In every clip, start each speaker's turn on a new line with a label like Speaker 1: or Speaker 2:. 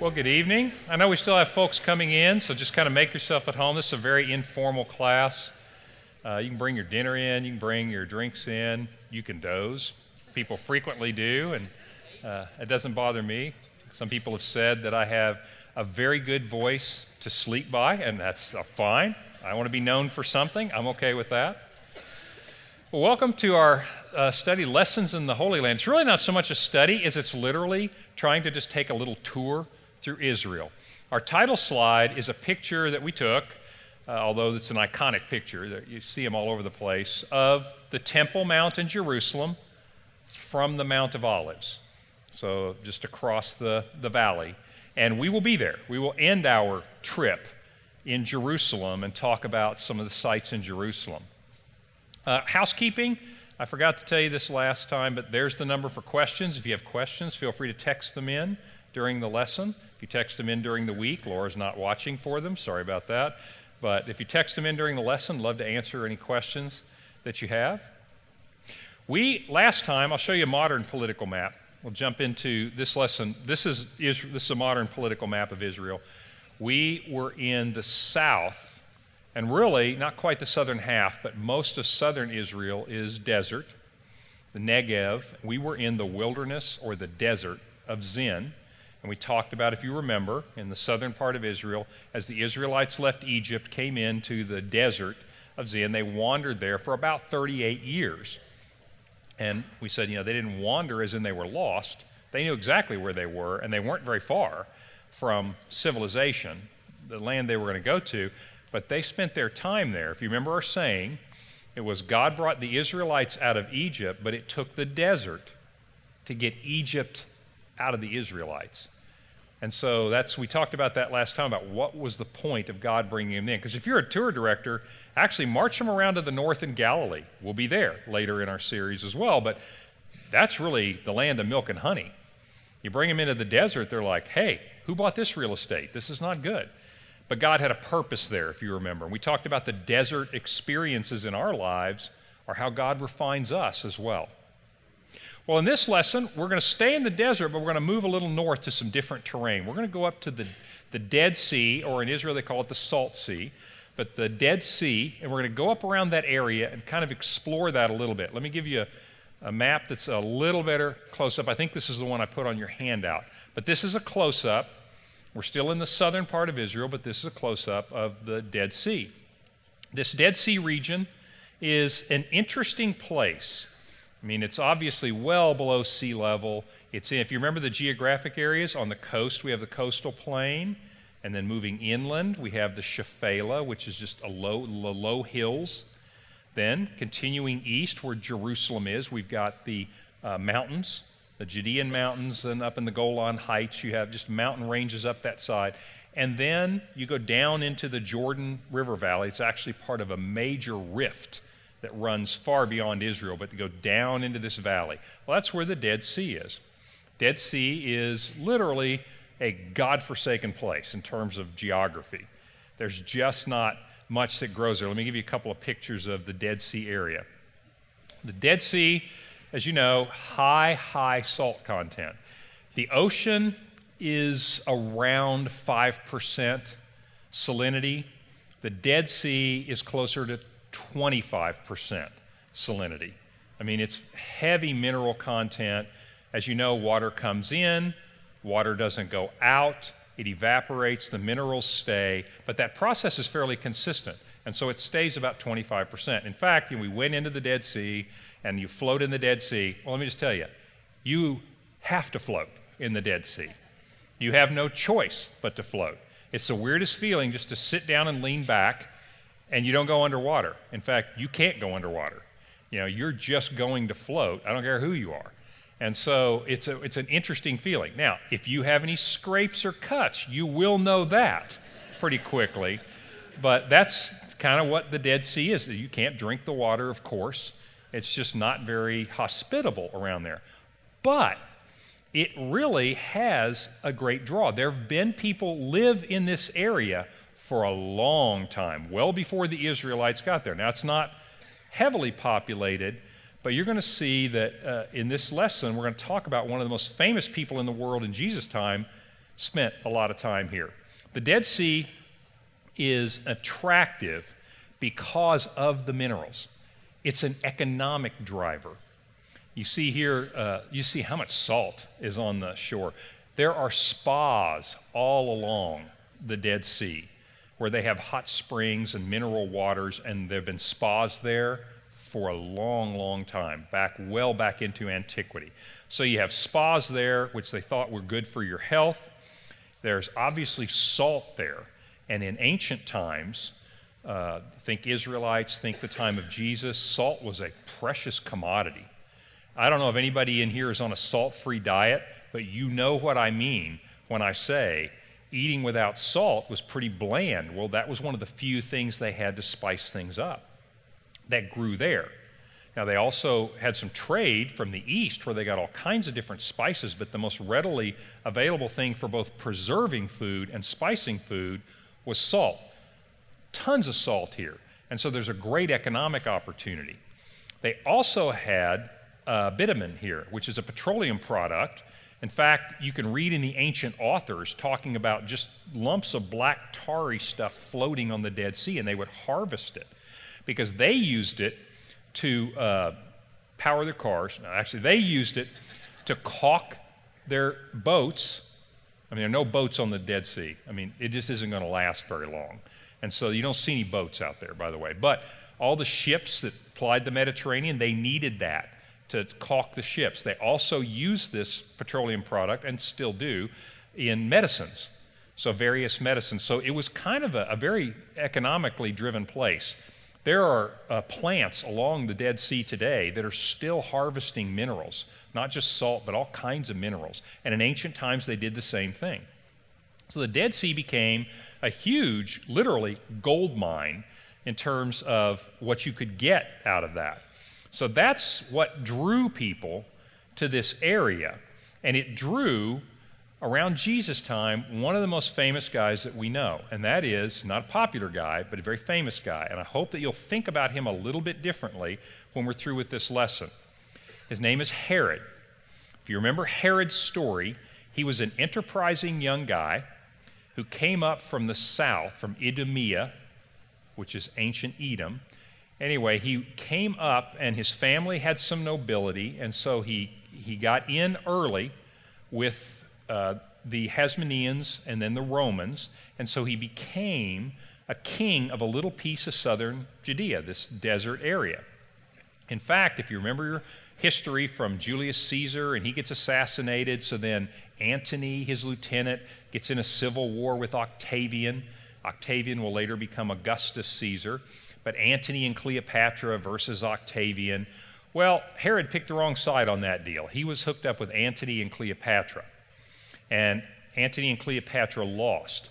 Speaker 1: Well, good evening. I know we still have folks coming in, so just kind of make yourself at home. This is a very informal class. Uh, you can bring your dinner in, you can bring your drinks in, you can doze. People frequently do, and uh, it doesn't bother me. Some people have said that I have a very good voice to sleep by, and that's uh, fine. I want to be known for something. I'm okay with that. Well, welcome to our uh, study, Lessons in the Holy Land. It's really not so much a study as it's literally trying to just take a little tour through Israel. Our title slide is a picture that we took, uh, although it's an iconic picture, that you see them all over the place, of the Temple Mount in Jerusalem from the Mount of Olives. So just across the, the valley. And we will be there. We will end our trip in Jerusalem and talk about some of the sites in Jerusalem. Uh, housekeeping, I forgot to tell you this last time, but there's the number for questions. If you have questions, feel free to text them in during the lesson. If you text them in during the week, Laura's not watching for them. Sorry about that. But if you text them in during the lesson, love to answer any questions that you have. We, last time, I'll show you a modern political map. We'll jump into this lesson. This is, is, this is a modern political map of Israel. We were in the south and really, not quite the southern half, but most of southern Israel is desert, the Negev. We were in the wilderness or the desert of Zin. And we talked about, if you remember, in the southern part of Israel, as the Israelites left Egypt, came into the desert of Zin, they wandered there for about 38 years. And we said, you know, they didn't wander as in they were lost. They knew exactly where they were, and they weren't very far from civilization, the land they were going to go to. But they spent their time there. If you remember our saying, it was God brought the Israelites out of Egypt, but it took the desert to get Egypt out of the Israelites. And so that's we talked about that last time about what was the point of God bringing them in. Because if you're a tour director, actually march them around to the north in Galilee. We'll be there later in our series as well. But that's really the land of milk and honey. You bring them into the desert, they're like, hey, who bought this real estate? This is not good. But God had a purpose there, if you remember. And we talked about the desert experiences in our lives or how God refines us as well. Well, in this lesson, we're going to stay in the desert, but we're going to move a little north to some different terrain. We're going to go up to the, the Dead Sea, or in Israel they call it the Salt Sea, but the Dead Sea, and we're going to go up around that area and kind of explore that a little bit. Let me give you a, a map that's a little better close up. I think this is the one I put on your handout, but this is a close up we're still in the southern part of Israel, but this is a close up of the Dead Sea. This Dead Sea region is an interesting place. I mean, it's obviously well below sea level. It's in, if you remember the geographic areas, on the coast we have the coastal plain, and then moving inland we have the Shephelah, which is just a low, low hills. Then continuing east where Jerusalem is, we've got the uh, mountains the Judean mountains, and up in the Golan Heights, you have just mountain ranges up that side. And then you go down into the Jordan River Valley. It's actually part of a major rift that runs far beyond Israel, but to go down into this valley. Well, that's where the Dead Sea is. Dead Sea is literally a God-forsaken place in terms of geography. There's just not much that grows there. Let me give you a couple of pictures of the Dead Sea area. The Dead Sea as you know, high, high salt content. The ocean is around 5% salinity. The Dead Sea is closer to 25% salinity. I mean, it's heavy mineral content. As you know, water comes in, water doesn't go out, it evaporates, the minerals stay, but that process is fairly consistent. And so it stays about 25%. In fact, we went into the Dead Sea and you float in the Dead Sea, well, let me just tell you, you have to float in the Dead Sea. You have no choice but to float. It's the weirdest feeling just to sit down and lean back and you don't go underwater. In fact, you can't go underwater. You know, you're just going to float. I don't care who you are. And so it's, a, it's an interesting feeling. Now, if you have any scrapes or cuts, you will know that pretty quickly. But that's kind of what the Dead Sea is. You can't drink the water, of course. It's just not very hospitable around there. But it really has a great draw. There have been people live in this area for a long time, well before the Israelites got there. Now, it's not heavily populated, but you're going to see that uh, in this lesson, we're going to talk about one of the most famous people in the world in Jesus' time spent a lot of time here. The Dead Sea is attractive because of the minerals. It's an economic driver. You see here, uh, you see how much salt is on the shore. There are spas all along the Dead Sea where they have hot springs and mineral waters, and there have been spas there for a long, long time, back well back into antiquity. So you have spas there, which they thought were good for your health. There's obviously salt there. And in ancient times, uh, think Israelites, think the time of Jesus, salt was a precious commodity. I don't know if anybody in here is on a salt free diet, but you know what I mean when I say eating without salt was pretty bland. Well, that was one of the few things they had to spice things up that grew there. Now, they also had some trade from the east where they got all kinds of different spices, but the most readily available thing for both preserving food and spicing food was salt. Tons of salt here. And so there's a great economic opportunity. They also had uh, bitumen here, which is a petroleum product. In fact, you can read in the ancient authors talking about just lumps of black tarry stuff floating on the Dead Sea, and they would harvest it because they used it to uh, power their cars. No, actually, they used it to caulk their boats. I mean, there are no boats on the Dead Sea. I mean, it just isn't going to last very long. And so you don't see any boats out there, by the way. But all the ships that plied the Mediterranean, they needed that to caulk the ships. They also used this petroleum product, and still do, in medicines. So, various medicines. So, it was kind of a, a very economically driven place. There are uh, plants along the Dead Sea today that are still harvesting minerals, not just salt, but all kinds of minerals. And in ancient times, they did the same thing. So the Dead Sea became a huge, literally, gold mine in terms of what you could get out of that. So that's what drew people to this area. And it drew around Jesus' time, one of the most famous guys that we know, and that is not a popular guy, but a very famous guy. And I hope that you'll think about him a little bit differently when we're through with this lesson. His name is Herod. If you remember Herod's story, he was an enterprising young guy who came up from the south, from Idumea, which is ancient Edom. Anyway, he came up, and his family had some nobility, and so he, he got in early with uh, the Hasmoneans and then the Romans, and so he became a king of a little piece of southern Judea, this desert area. In fact, if you remember your history from Julius Caesar and he gets assassinated, so then Antony, his lieutenant, gets in a civil war with Octavian. Octavian will later become Augustus Caesar, but Antony and Cleopatra versus Octavian. Well, Herod picked the wrong side on that deal. He was hooked up with Antony and Cleopatra and Antony and Cleopatra lost.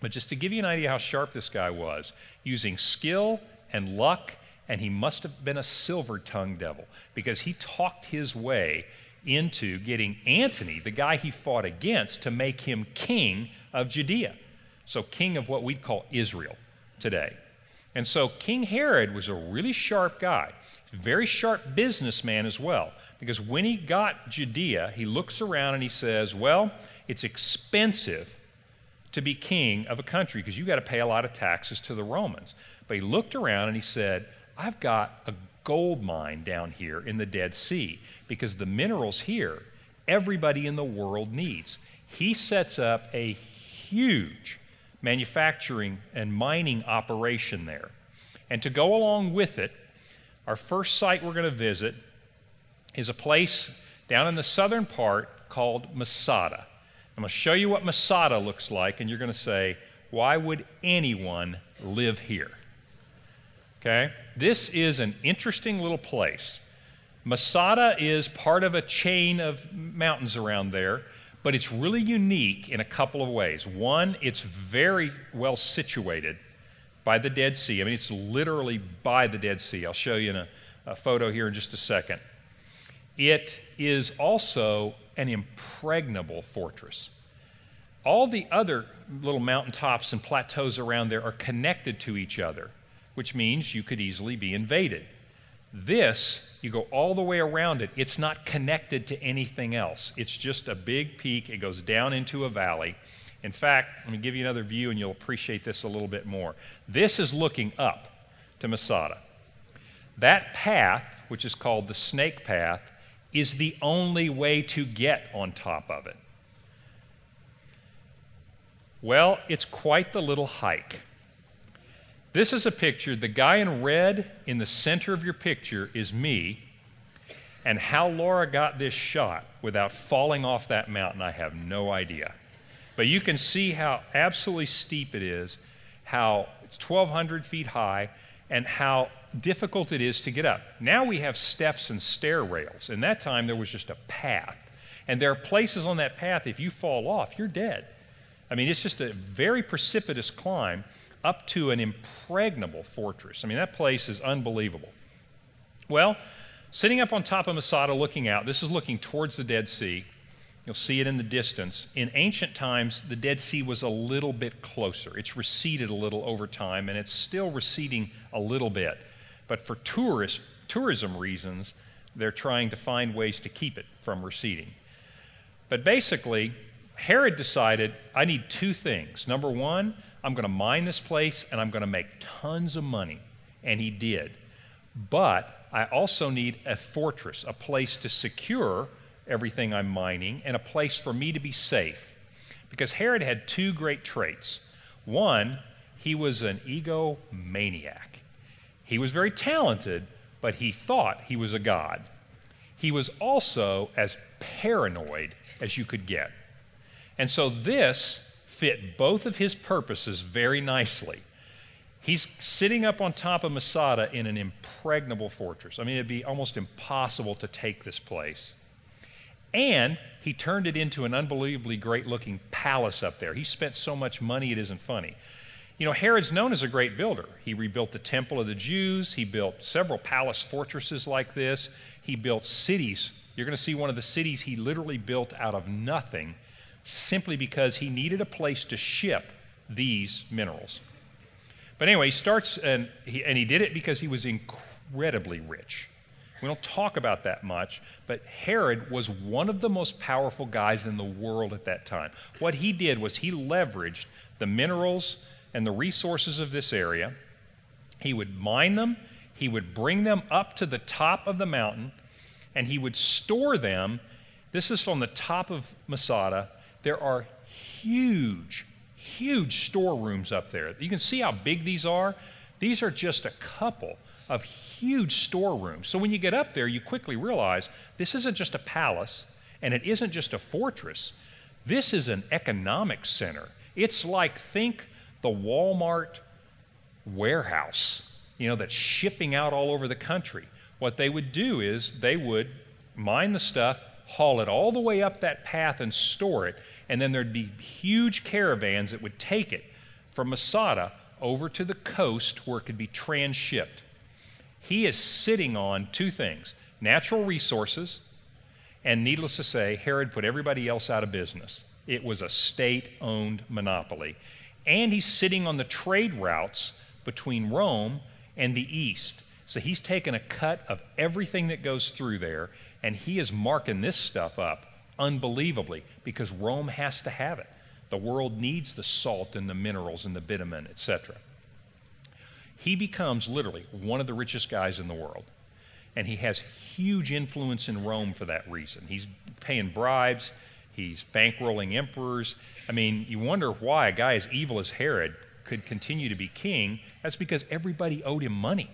Speaker 1: But just to give you an idea how sharp this guy was, using skill and luck, and he must have been a silver tongued devil because he talked his way into getting Antony, the guy he fought against, to make him king of Judea. So, king of what we'd call Israel today. And so, King Herod was a really sharp guy, very sharp businessman as well. Because when he got Judea, he looks around and he says, Well, it's expensive to be king of a country because you got to pay a lot of taxes to the Romans. But he looked around and he said, I've got a gold mine down here in the Dead Sea because the minerals here, everybody in the world needs. He sets up a huge manufacturing and mining operation there. And to go along with it, our first site we're going to visit is a place down in the southern part called Masada. I'm going to show you what Masada looks like, and you're going to say, why would anyone live here? Okay? This is an interesting little place. Masada is part of a chain of mountains around there, but it's really unique in a couple of ways. One, it's very well situated by the Dead Sea. I mean, it's literally by the Dead Sea. I'll show you in a, a photo here in just a second. It is also an impregnable fortress. All the other little mountaintops and plateaus around there are connected to each other, which means you could easily be invaded. This, you go all the way around it. It's not connected to anything else. It's just a big peak. It goes down into a valley. In fact, let me give you another view and you'll appreciate this a little bit more. This is looking up to Masada. That path, which is called the snake path, is the only way to get on top of it. Well, it's quite the little hike. This is a picture. The guy in red in the center of your picture is me. And how Laura got this shot without falling off that mountain, I have no idea. But you can see how absolutely steep it is, how it's 1,200 feet high, and how difficult it is to get up. Now we have steps and stair rails. In that time, there was just a path. And there are places on that path, if you fall off, you're dead. I mean, it's just a very precipitous climb up to an impregnable fortress. I mean, that place is unbelievable. Well, sitting up on top of Masada looking out, this is looking towards the Dead Sea. You'll see it in the distance. In ancient times, the Dead Sea was a little bit closer. It's receded a little over time, and it's still receding a little bit. But for tourist, tourism reasons, they're trying to find ways to keep it from receding. But basically, Herod decided I need two things. Number one, I'm going to mine this place and I'm going to make tons of money. And he did. But I also need a fortress, a place to secure everything I'm mining, and a place for me to be safe. Because Herod had two great traits. One, he was an egomaniac. He was very talented, but he thought he was a god. He was also as paranoid as you could get. And so this fit both of his purposes very nicely. He's sitting up on top of Masada in an impregnable fortress. I mean, it'd be almost impossible to take this place. And he turned it into an unbelievably great looking palace up there. He spent so much money, it isn't funny. You know, Herod's known as a great builder. He rebuilt the Temple of the Jews, he built several palace fortresses like this, he built cities. You're going to see one of the cities he literally built out of nothing simply because he needed a place to ship these minerals. But anyway, he starts, and he, and he did it because he was incredibly rich. We don't talk about that much, but Herod was one of the most powerful guys in the world at that time. What he did was he leveraged the minerals and the resources of this area. He would mine them, he would bring them up to the top of the mountain, and he would store them. This is from the top of Masada there are huge, huge storerooms up there. You can see how big these are. These are just a couple of huge storerooms. So when you get up there, you quickly realize this isn't just a palace and it isn't just a fortress. This is an economic center. It's like, think the Walmart warehouse, you know, that's shipping out all over the country. What they would do is they would mine the stuff, haul it all the way up that path and store it, and then there'd be huge caravans that would take it from Masada over to the coast where it could be transshipped. He is sitting on two things natural resources, and needless to say, Herod put everybody else out of business. It was a state owned monopoly. And he's sitting on the trade routes between Rome and the East. So he's taken a cut of everything that goes through there, and he is marking this stuff up unbelievably because Rome has to have it. The world needs the salt and the minerals and the bitumen, etc. He becomes literally one of the richest guys in the world. And he has huge influence in Rome for that reason. He's paying bribes, he's bankrolling emperors. I mean, you wonder why a guy as evil as Herod could continue to be king. That's because everybody owed him money.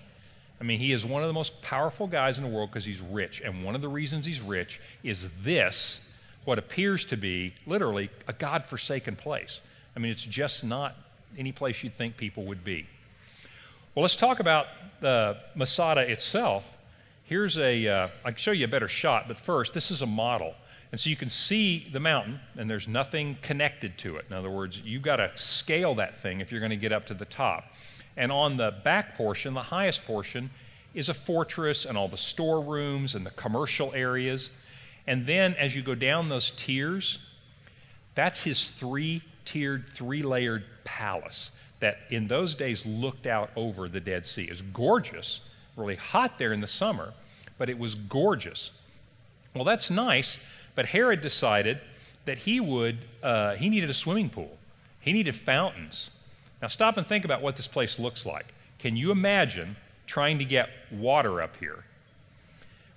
Speaker 1: I mean, he is one of the most powerful guys in the world because he's rich. And one of the reasons he's rich is this what appears to be literally a God forsaken place. I mean, it's just not any place you'd think people would be. Well, let's talk about the Masada itself. Here's a. Uh, I can show you a better shot, but first, this is a model. And so you can see the mountain, and there's nothing connected to it. In other words, you've got to scale that thing if you're going to get up to the top. And on the back portion, the highest portion, is a fortress and all the storerooms and the commercial areas. And then as you go down those tiers, that's his three tiered, three layered palace that in those days looked out over the Dead Sea. It's gorgeous, really hot there in the summer, but it was gorgeous. Well, that's nice, but Herod decided that he would, uh, he needed a swimming pool. He needed fountains. Now, stop and think about what this place looks like. Can you imagine trying to get water up here?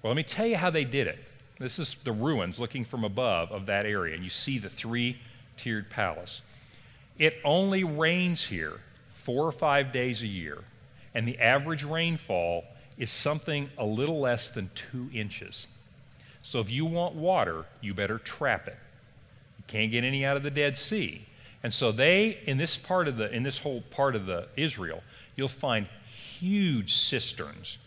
Speaker 1: Well, let me tell you how they did it. This is the ruins looking from above of that area, and you see the three tiered palace. It only rains here four or five days a year, and the average rainfall is something a little less than two inches. So if you want water, you better trap it. You can't get any out of the Dead Sea. And so they, in this part of the, in this whole part of the Israel, you'll find huge cisterns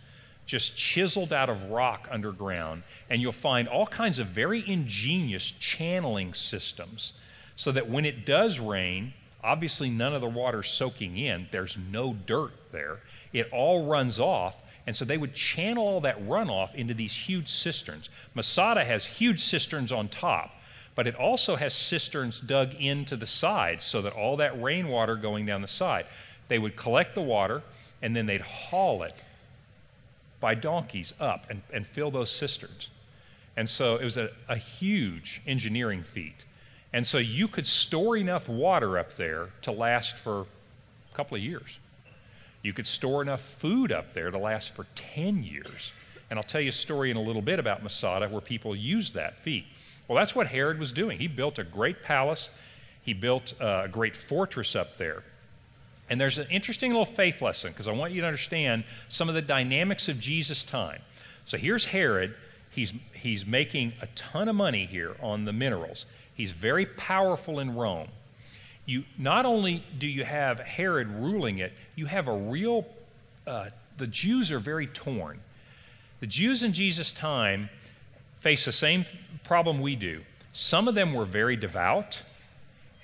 Speaker 1: just chiseled out of rock underground. And you'll find all kinds of very ingenious channeling systems so that when it does rain, obviously none of the water's soaking in, there's no dirt there. It all runs off. And so they would channel all that runoff into these huge cisterns. Masada has huge cisterns on top but it also has cisterns dug into the sides so that all that rainwater going down the side, they would collect the water and then they'd haul it by donkeys up and, and fill those cisterns. And so it was a, a huge engineering feat. And so you could store enough water up there to last for a couple of years. You could store enough food up there to last for 10 years. And I'll tell you a story in a little bit about Masada where people used that feat. Well, that's what Herod was doing. He built a great palace, he built a great fortress up there. And there's an interesting little faith lesson because I want you to understand some of the dynamics of Jesus' time. So here's Herod. He's, he's making a ton of money here on the minerals. He's very powerful in Rome. You, not only do you have Herod ruling it, you have a real, uh, the Jews are very torn. The Jews in Jesus' time face the same problem we do. Some of them were very devout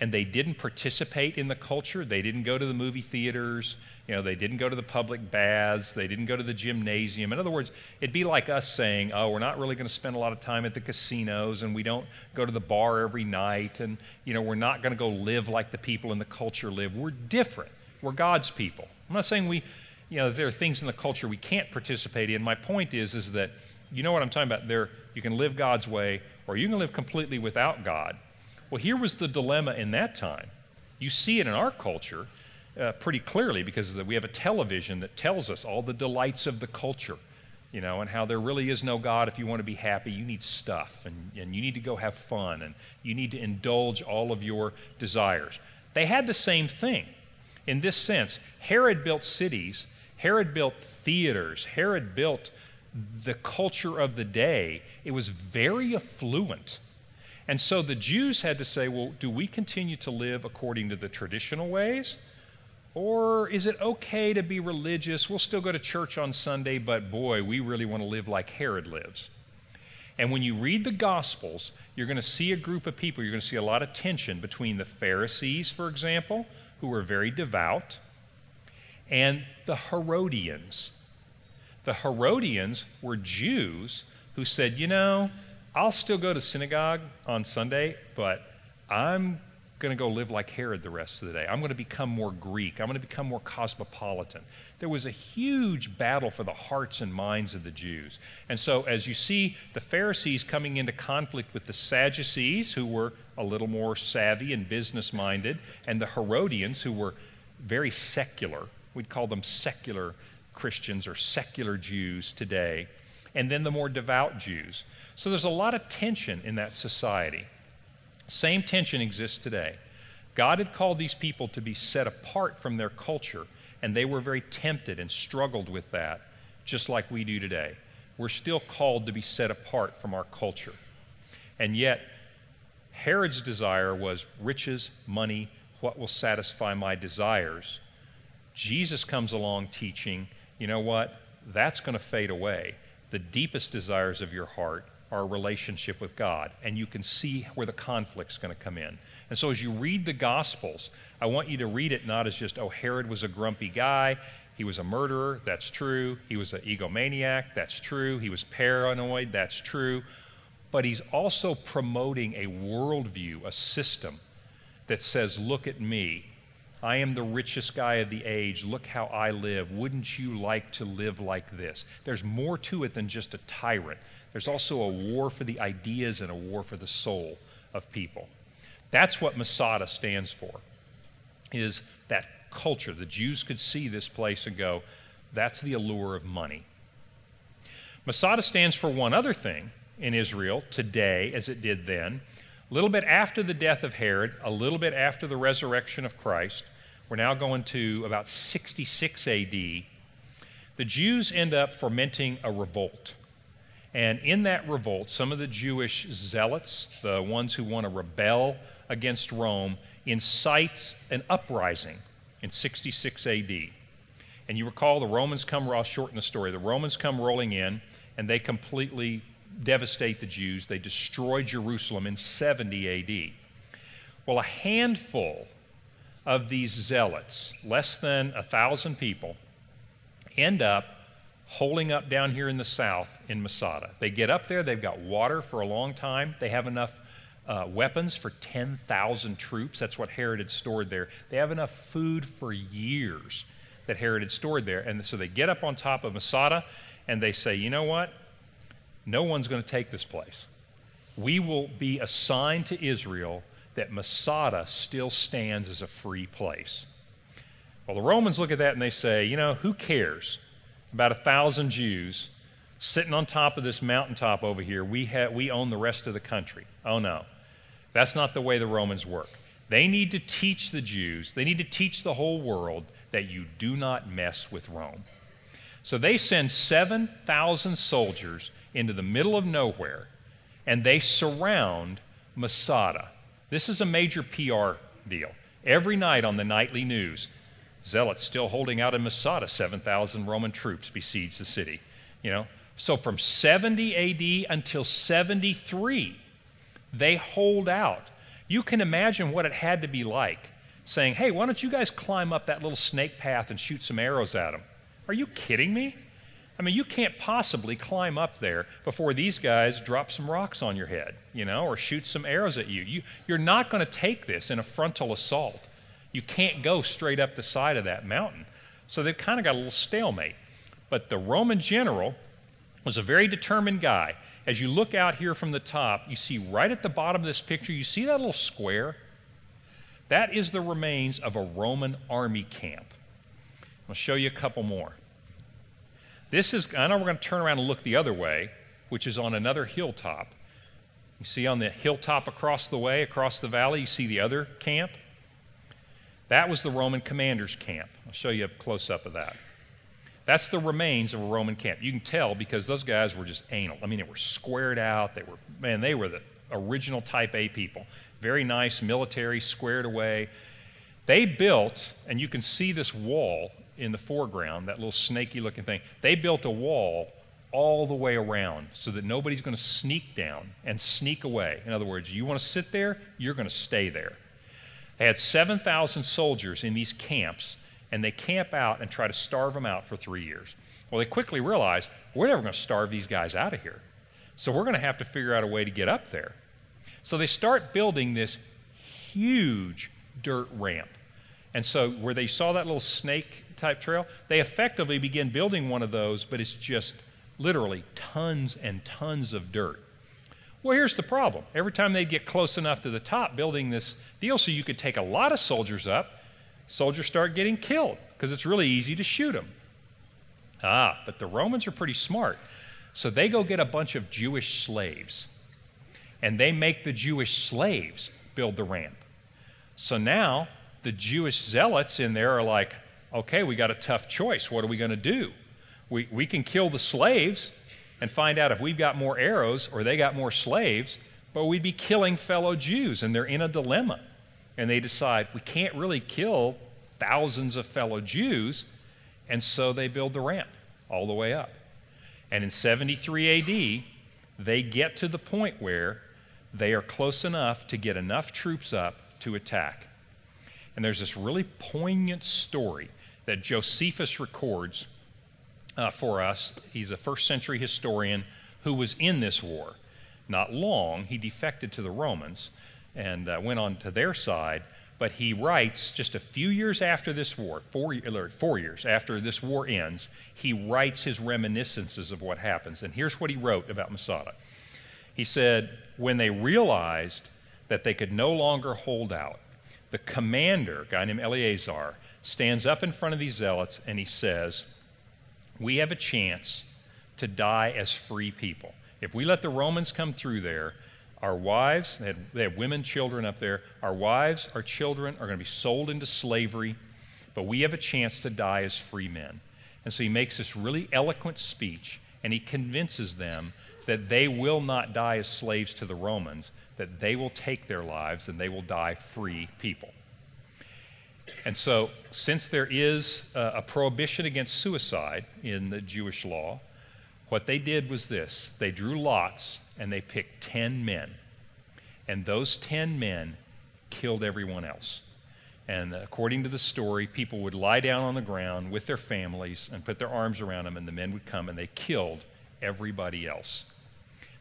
Speaker 1: and they didn't participate in the culture. They didn't go to the movie theaters. You know, they didn't go to the public baths. They didn't go to the gymnasium. In other words, it'd be like us saying, oh, we're not really going to spend a lot of time at the casinos and we don't go to the bar every night and, you know, we're not going to go live like the people in the culture live. We're different. We're God's people. I'm not saying we, you know, there are things in the culture we can't participate in. My point is, is that, you know what I'm talking about? There, you can live God's way or you can live completely without God. Well, here was the dilemma in that time. You see it in our culture uh, pretty clearly because we have a television that tells us all the delights of the culture, you know, and how there really is no God. If you want to be happy, you need stuff and, and you need to go have fun and you need to indulge all of your desires. They had the same thing in this sense. Herod built cities, Herod built theaters, Herod built the culture of the day, it was very affluent. And so the Jews had to say, well, do we continue to live according to the traditional ways? Or is it okay to be religious? We'll still go to church on Sunday, but boy, we really want to live like Herod lives. And when you read the Gospels, you're going to see a group of people, you're going to see a lot of tension between the Pharisees, for example, who were very devout, and the Herodians, the Herodians were Jews who said, you know, I'll still go to synagogue on Sunday, but I'm going to go live like Herod the rest of the day. I'm going to become more Greek. I'm going to become more cosmopolitan. There was a huge battle for the hearts and minds of the Jews. And so, as you see the Pharisees coming into conflict with the Sadducees, who were a little more savvy and business minded, and the Herodians, who were very secular, we'd call them secular Christians or secular Jews today, and then the more devout Jews. So there's a lot of tension in that society. Same tension exists today. God had called these people to be set apart from their culture, and they were very tempted and struggled with that, just like we do today. We're still called to be set apart from our culture. And yet, Herod's desire was riches, money, what will satisfy my desires. Jesus comes along teaching you know what? That's going to fade away. The deepest desires of your heart are a relationship with God, and you can see where the conflict's going to come in. And so, as you read the Gospels, I want you to read it not as just, oh, Herod was a grumpy guy, he was a murderer, that's true. He was an egomaniac, that's true. He was paranoid, that's true. But he's also promoting a worldview, a system that says, look at me. I am the richest guy of the age. Look how I live. Wouldn't you like to live like this? There's more to it than just a tyrant. There's also a war for the ideas and a war for the soul of people. That's what Masada stands for. Is that culture. The Jews could see this place and go, that's the allure of money. Masada stands for one other thing in Israel today as it did then. A little bit after the death of Herod, a little bit after the resurrection of Christ, we're now going to about 66 AD. The Jews end up fermenting a revolt. And in that revolt, some of the Jewish zealots, the ones who want to rebel against Rome, incite an uprising in 66 AD. And you recall the Romans come, I'll shorten the story. The Romans come rolling in and they completely devastate the Jews. They destroy Jerusalem in 70 AD. Well, a handful of these zealots, less than a thousand people, end up holding up down here in the south in Masada. They get up there, they've got water for a long time, they have enough uh, weapons for 10,000 troops. That's what Herod had stored there. They have enough food for years that Herod had stored there. And so they get up on top of Masada and they say, you know what? No one's going to take this place. We will be assigned to Israel that Masada still stands as a free place. Well, the Romans look at that and they say, you know, who cares about a thousand Jews sitting on top of this mountaintop over here? We, ha- we own the rest of the country. Oh, no. That's not the way the Romans work. They need to teach the Jews, they need to teach the whole world that you do not mess with Rome. So they send 7,000 soldiers into the middle of nowhere and they surround Masada. This is a major PR deal. Every night on the nightly news, zealots still holding out in Masada, 7,000 Roman troops besiege the city. You know, so from 70 AD until 73, they hold out. You can imagine what it had to be like saying, Hey, why don't you guys climb up that little snake path and shoot some arrows at them? Are you kidding me? I mean, you can't possibly climb up there before these guys drop some rocks on your head, you know, or shoot some arrows at you. you you're not going to take this in a frontal assault. You can't go straight up the side of that mountain. So they've kind of got a little stalemate. But the Roman general was a very determined guy. As you look out here from the top, you see right at the bottom of this picture, you see that little square? That is the remains of a Roman army camp. I'll show you a couple more. This is, I know we're going to turn around and look the other way, which is on another hilltop. You see on the hilltop across the way, across the valley, you see the other camp? That was the Roman commander's camp. I'll show you a close up of that. That's the remains of a Roman camp. You can tell because those guys were just anal. I mean, they were squared out. They were, man, they were the original type A people. Very nice, military, squared away. They built, and you can see this wall in the foreground, that little snaky looking thing. They built a wall all the way around so that nobody's going to sneak down and sneak away. In other words, you want to sit there, you're going to stay there. They had 7,000 soldiers in these camps and they camp out and try to starve them out for three years. Well, they quickly realize we're never going to starve these guys out of here. So we're going to have to figure out a way to get up there. So they start building this huge dirt ramp. And so, where they saw that little snake type trail, they effectively begin building one of those, but it's just literally tons and tons of dirt. Well, here's the problem. Every time they get close enough to the top building this deal so you could take a lot of soldiers up, soldiers start getting killed because it's really easy to shoot them. Ah, but the Romans are pretty smart. So they go get a bunch of Jewish slaves and they make the Jewish slaves build the ramp. So now the Jewish zealots in there are like, okay, we got a tough choice. What are we going to do? We, we can kill the slaves and find out if we've got more arrows or they got more slaves, but we'd be killing fellow Jews, and they're in a dilemma and they decide we can't really kill thousands of fellow Jews, and so they build the ramp all the way up. And in 73 AD, they get to the point where they are close enough to get enough troops up to attack. And there's this really poignant story that Josephus records uh, for us. He's a first century historian who was in this war. Not long, he defected to the Romans, and uh, went on to their side. But he writes just a few years after this war, four, four years after this war ends, he writes his reminiscences of what happens. And here's what he wrote about Masada. He said, When they realized that they could no longer hold out, the commander, a guy named Eleazar, stands up in front of these zealots and he says, We have a chance to die as free people. If we let the Romans come through there, our wives, they, had, they have women, children up there, our wives, our children are going to be sold into slavery, but we have a chance to die as free men. And so he makes this really eloquent speech, and he convinces them that they will not die as slaves to the Romans, that they will take their lives and they will die free people. And so, since there is a, prohibition against suicide in the Jewish law, what they did was this they drew lots and they picked 10 men. And those 10 men killed everyone else. And according to the story, people would lie down on the ground with their families and put their arms around them, and the men would come and they killed everybody else.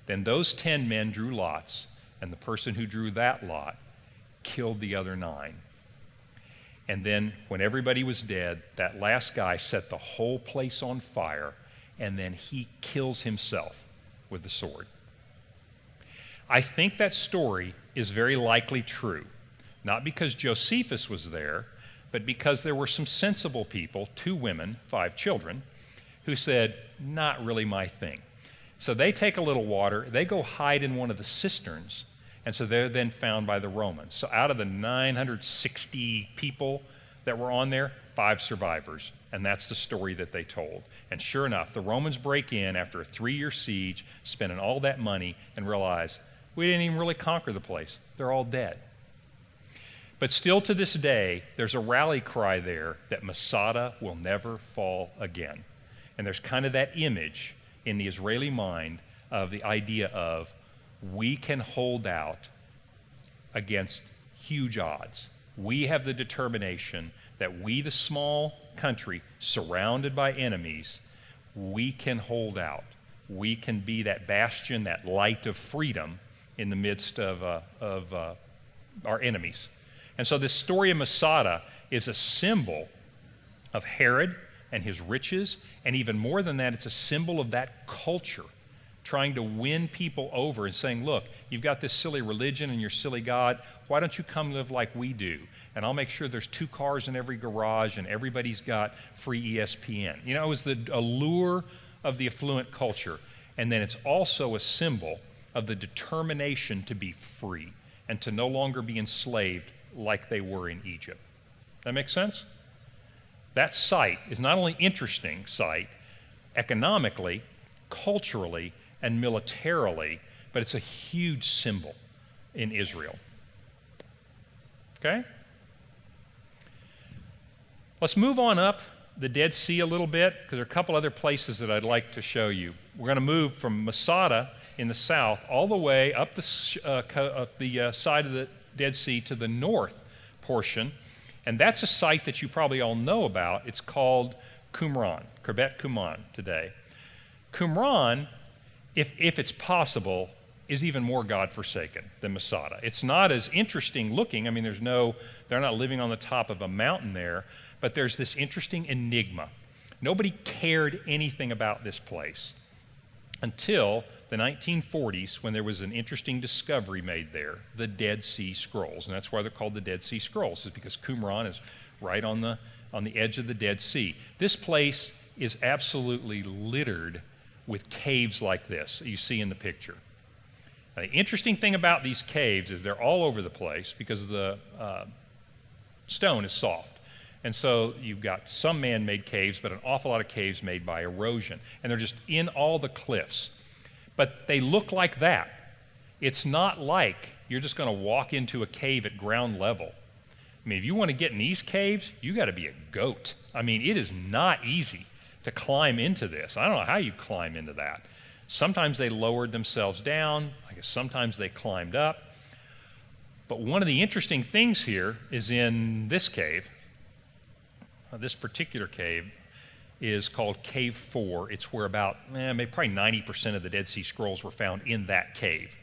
Speaker 1: Then those 10 men drew lots, and the person who drew that lot killed the other nine. And then, when everybody was dead, that last guy set the whole place on fire, and then he kills himself with the sword. I think that story is very likely true, not because Josephus was there, but because there were some sensible people, two women, five children, who said, Not really my thing. So they take a little water, they go hide in one of the cisterns, and so they're then found by the Romans. So out of the 960 people that were on there, five survivors. And that's the story that they told. And sure enough, the Romans break in after a three year siege, spending all that money, and realize we didn't even really conquer the place. They're all dead. But still to this day, there's a rally cry there that Masada will never fall again. And there's kind of that image in the Israeli mind of the idea of we can hold out against huge odds. We have the determination that we, the small country surrounded by enemies, we can hold out. We can be that bastion, that light of freedom in the midst of, uh, of uh, our enemies. And so, this story of Masada is a symbol of Herod and his riches, and even more than that, it's a symbol of that culture trying to win people over and saying, Look, you've got this silly religion and your silly God. Why don't you come live like we do? And I'll make sure there's two cars in every garage and everybody's got free ESPN. You know, it was the allure of the affluent culture. And then it's also a symbol of the determination to be free and to no longer be enslaved like they were in Egypt. That makes sense? That site is not only interesting site economically, culturally, and militarily, but it's a huge symbol in Israel. Okay? Let's move on up the Dead Sea a little bit because there are a couple other places that I'd like to show you. We're going to move from Masada in the south all the way up the, uh, up the uh, side of the Dead Sea to the north portion. And that's a site that you probably all know about. It's called Qumran, Khirbet Qumran today. Qumran if, if it's possible, is even more God forsaken than Masada. It's not as interesting looking. I mean, there's no, they're not living on the top of a mountain there, but there's this interesting enigma. Nobody cared anything about this place until the 1940s when there was an interesting discovery made there the Dead Sea Scrolls. And that's why they're called the Dead Sea Scrolls, is because Qumran is right on the, on the edge of the Dead Sea. This place is absolutely littered with caves like this you see in the picture. Now, the interesting thing about these caves is they're all over the place because the uh, stone is soft. And so you've got some man made caves, but an awful lot of caves made by erosion. And they're just in all the cliffs. But they look like that. It's not like you're just going to walk into a cave at ground level. I mean, if you want to get in these caves, you got to be a goat. I mean, it is not easy to climb into this. I don't know how you climb into that. Sometimes they lowered themselves down, I guess sometimes they climbed up. But one of the interesting things here is in this cave, uh, this particular cave is called Cave 4. It's where about, eh, maybe probably 90% of the Dead Sea Scrolls were found in that cave.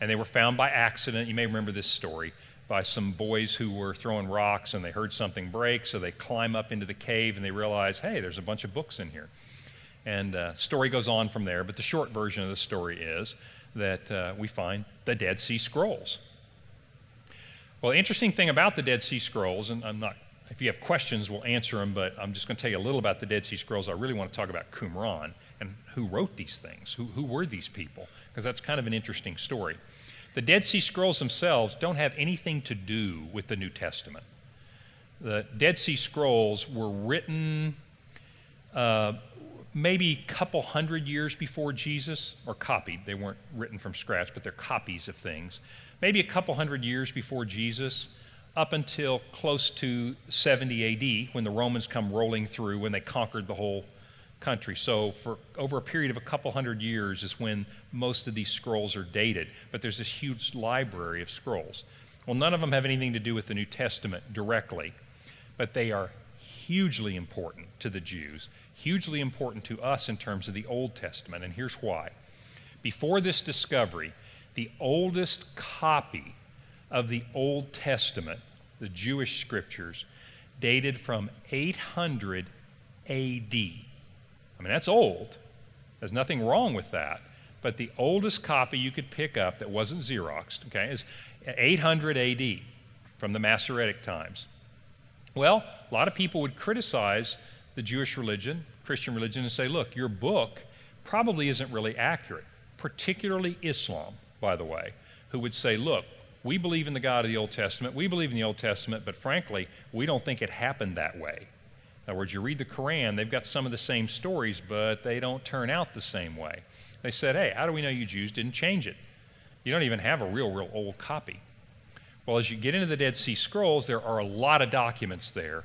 Speaker 1: And they were found by accident. You may remember this story. By some boys who were throwing rocks and they heard something break, so they climb up into the cave and they realize, hey, there's a bunch of books in here. And the uh, story goes on from there, but the short version of the story is that uh, we find the Dead Sea Scrolls. Well, the interesting thing about the Dead Sea Scrolls, and I'm not, if you have questions, we'll answer them, but I'm just going to tell you a little about the Dead Sea Scrolls. I really want to talk about Qumran and who wrote these things. Who, who were these people? Because that's kind of an interesting story. The Dead Sea Scrolls themselves don't have anything to do with the New Testament. The Dead Sea Scrolls were written uh, maybe a couple hundred years before Jesus, or copied. They weren't written from scratch, but they're copies of things. Maybe a couple hundred years before Jesus, up until close to 70 AD, when the Romans come rolling through, when they conquered the whole country. So, for over a period of a couple hundred years is when most of these scrolls are dated. But there's this huge library of scrolls. Well, none of them have anything to do with the New Testament directly, but they are hugely important to the Jews, hugely important to us in terms of the Old Testament. And here's why. Before this discovery, the oldest copy of the Old Testament, the Jewish scriptures, dated from 800 AD. Mean, that's old. There's nothing wrong with that. But the oldest copy you could pick up that wasn't Xeroxed, okay, is 800 AD from the Masoretic times. Well, a lot of people would criticize the Jewish religion, Christian religion, and say, look, your book probably isn't really accurate, particularly Islam, by the way, who would say, look, we believe in the God of the Old Testament, we believe in the Old Testament, but frankly, we don't think it happened that way. In other words, you read the Quran, they've got some of the same stories, but they don't turn out the same way. They said, hey, how do we know you Jews didn't change it? You don't even have a real, real old copy. Well, as you get into the Dead Sea Scrolls, there are a lot of documents there,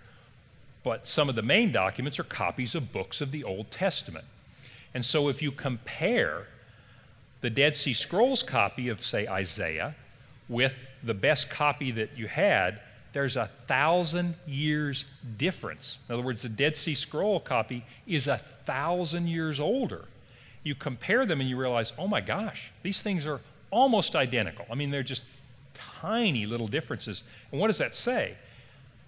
Speaker 1: but some of the main documents are copies of books of the Old Testament. And so if you compare the Dead Sea Scrolls copy of, say, Isaiah with the best copy that you had, there's a thousand years difference. In other words, the Dead Sea Scroll copy is a thousand years older. You compare them and you realize, oh my gosh, these things are almost identical. I mean, they're just tiny little differences. And what does that say?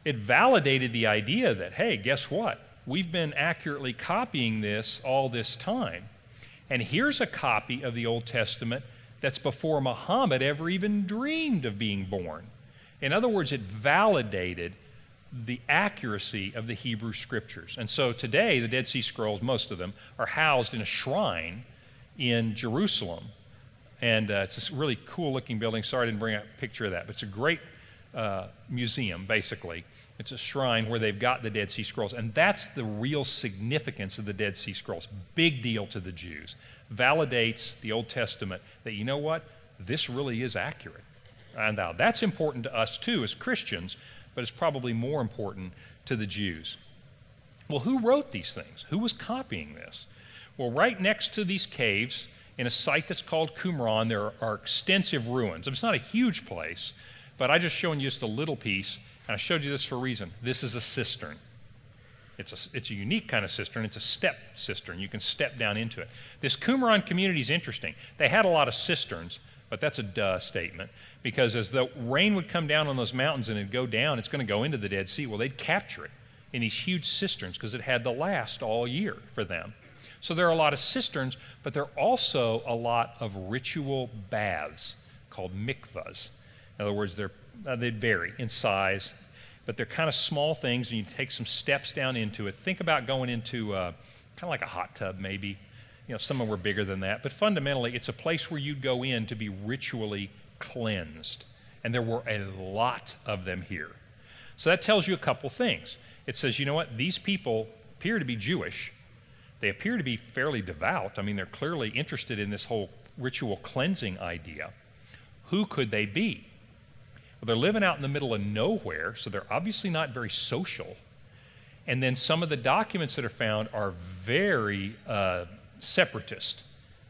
Speaker 1: It validated the idea that, hey, guess what? We've been accurately copying this all this time. And here's a copy of the Old Testament that's before Muhammad ever even dreamed of being born. In other words, it validated the accuracy of the Hebrew scriptures. And so today, the Dead Sea Scrolls, most of them, are housed in a shrine in Jerusalem. And uh, it's this really cool looking building. Sorry I didn't bring a picture of that, but it's a great uh, museum, basically. It's a shrine where they've got the Dead Sea Scrolls. And that's the real significance of the Dead Sea Scrolls. Big deal to the Jews. Validates the Old Testament that, you know what? This really is accurate. And now that's important to us too as Christians, but it's probably more important to the Jews. Well, who wrote these things? Who was copying this? Well, right next to these caves, in a site that's called Qumran, there are extensive ruins. It's not a huge place, but I just shown you just a little piece, and I showed you this for a reason. This is a cistern. It's a, it's a unique kind of cistern. It's a step cistern. You can step down into it. This Qumran community is interesting. They had a lot of cisterns, but that's a duh statement because as the rain would come down on those mountains and it'd go down, it's going to go into the Dead Sea. Well, they'd capture it in these huge cisterns because it had to last all year for them. So there are a lot of cisterns, but there are also a lot of ritual baths called mikvahs. In other words, they're, uh, they vary in size, but they're kind of small things, and you take some steps down into it. Think about going into uh, kind of like a hot tub, maybe, you know, some of them were bigger than that. But fundamentally, it's a place where you'd go in to be ritually cleansed. And there were a lot of them here. So that tells you a couple things. It says, you know what? These people appear to be Jewish. They appear to be fairly devout. I mean, they're clearly interested in this whole ritual cleansing idea. Who could they be? Well, they're living out in the middle of nowhere, so they're obviously not very social. And then some of the documents that are found are very uh, separatist.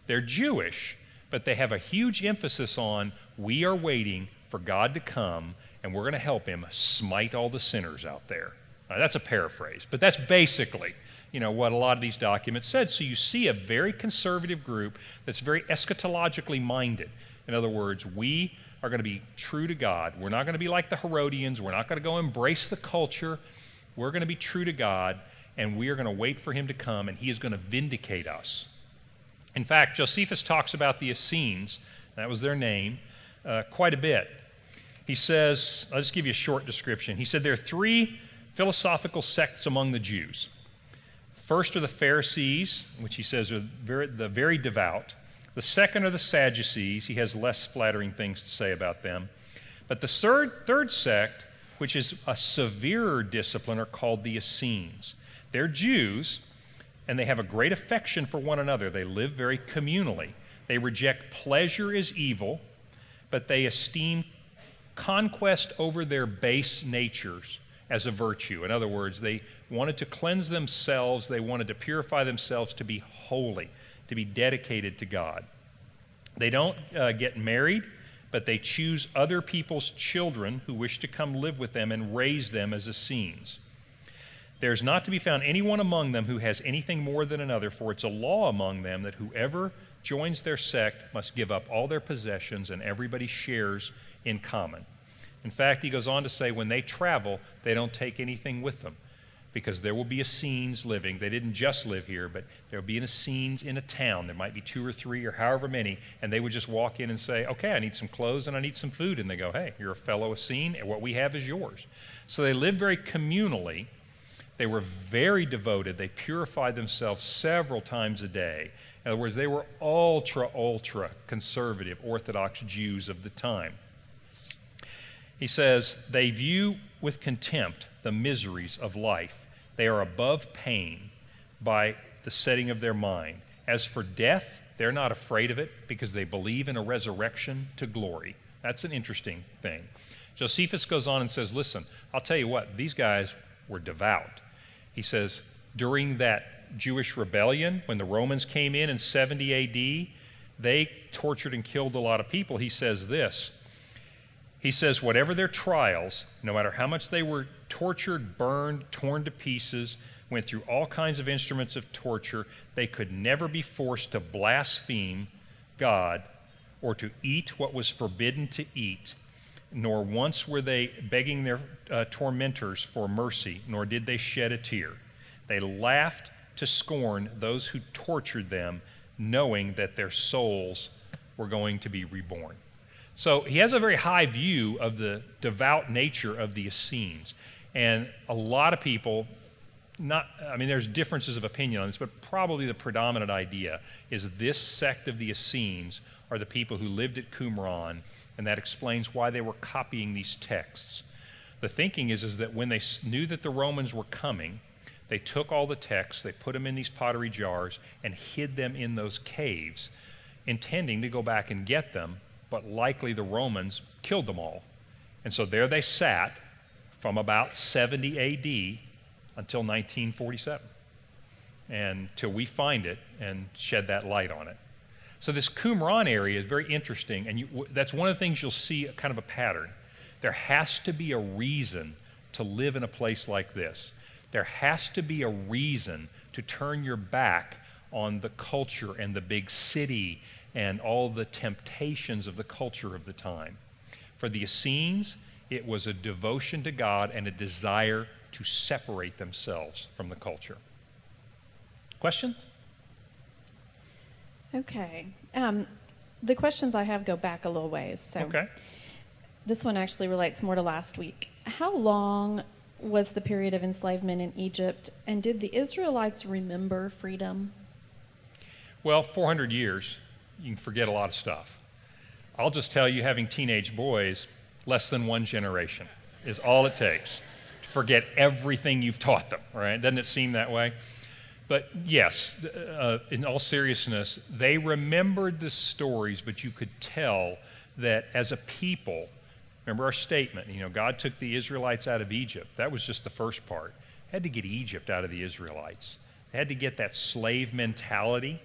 Speaker 1: They're Jewish, but they have a huge emphasis on we are waiting for God to come and we're going to help him smite all the sinners out there. Now, that's a paraphrase, but that's basically you know what a lot of these documents said. So you see a very conservative group that's very eschatologically minded. In other words, we are going to be true to God. We're not going to be like the Herodians. We're not going to go embrace the culture. We're going to be true to God, and we are going to wait for him to come, and he is going to vindicate us. In fact, Josephus talks about the Essenes, that was their name, uh, quite a bit. He says, I'll just give you a short description. He said there are three philosophical sects among the Jews. First are the Pharisees, which he says are very, the very devout. The second are the Sadducees. He has less flattering things to say about them. But the third, third sect, which is a severer discipline, are called the Essenes. They're Jews, and they have a great affection for one another. They live very communally. They reject pleasure as evil, but they esteem conquest over their base natures as a virtue. In other words, they wanted to cleanse themselves, they wanted to purify themselves to be holy, to be dedicated to God. They don't uh, get married, but they choose other people's children who wish to come live with them and raise them as Essenes. There's not to be found anyone among them who has anything more than another, for it's a law among them that whoever joins their sect must give up all their possessions and everybody shares in common. In fact, he goes on to say when they travel, they don't take anything with them because there will be Essenes living. They didn't just live here, but there will be an Essenes in a town. There might be two or three or however many, and they would just walk in and say, Okay, I need some clothes and I need some food. And they go, Hey, you're a fellow Essene, and what we have is yours. So they lived very communally. They were very devoted. They purified themselves several times a day. In other words, they were ultra, ultra conservative Orthodox Jews of the time. He says, They view with contempt the miseries of life. They are above pain by the setting of their mind. As for death, they're not afraid of it because they believe in a resurrection to glory. That's an interesting thing. Josephus goes on and says, Listen, I'll tell you what, these guys were devout. He says, during that Jewish rebellion, when the Romans came in in 70 AD, they tortured and killed a lot of people. He says this he says, whatever their trials, no matter how much they were tortured, burned, torn to pieces, went through all kinds of instruments of torture, they could never be forced to blaspheme God or to eat what was forbidden to eat, nor once were they begging their uh, tormentors for mercy, nor did they shed a tear. They laughed to scorn those who tortured them, knowing that their souls were going to be reborn. So he has a very high view of the devout nature of the Essenes. And a lot of people, not, I mean, there's differences of opinion on this, but probably the predominant idea is this sect of the Essenes are the people who lived at Qumran, and that explains why they were copying these texts. The thinking is, is that when they knew that the Romans were coming, they took all the texts, they put them in these pottery jars, and hid them in those caves, intending to go back and get them but likely the Romans killed them all. And so there they sat from about 70 AD until 1947, and till we find it and shed that light on it. So this Qumran area is very interesting, and you, that's one of the things you'll see kind of a pattern. There has to be a reason to live in a place like this. There has to be a reason to turn your back on the culture and the big city and all the temptations of the culture of the time. For the Essenes, it was a devotion to God and a desire to separate themselves from the culture. Questions?
Speaker 2: Okay. Um, the questions I have go back a little ways. So
Speaker 1: okay.
Speaker 2: This one actually relates more to last week. How long was the period of enslavement in Egypt, and did the Israelites remember freedom?
Speaker 1: Well, 400 years you can forget a lot of stuff. I'll just tell you, having teenage boys, less than one generation is all it takes to forget everything you've taught them, right? Doesn't it seem that way? But yes, uh, in all seriousness, they remembered the stories, but you could tell that as a people, remember our statement, you know, God took the Israelites out of Egypt. That was just the first part. Had to get Egypt out of the Israelites. They had to get that slave mentality,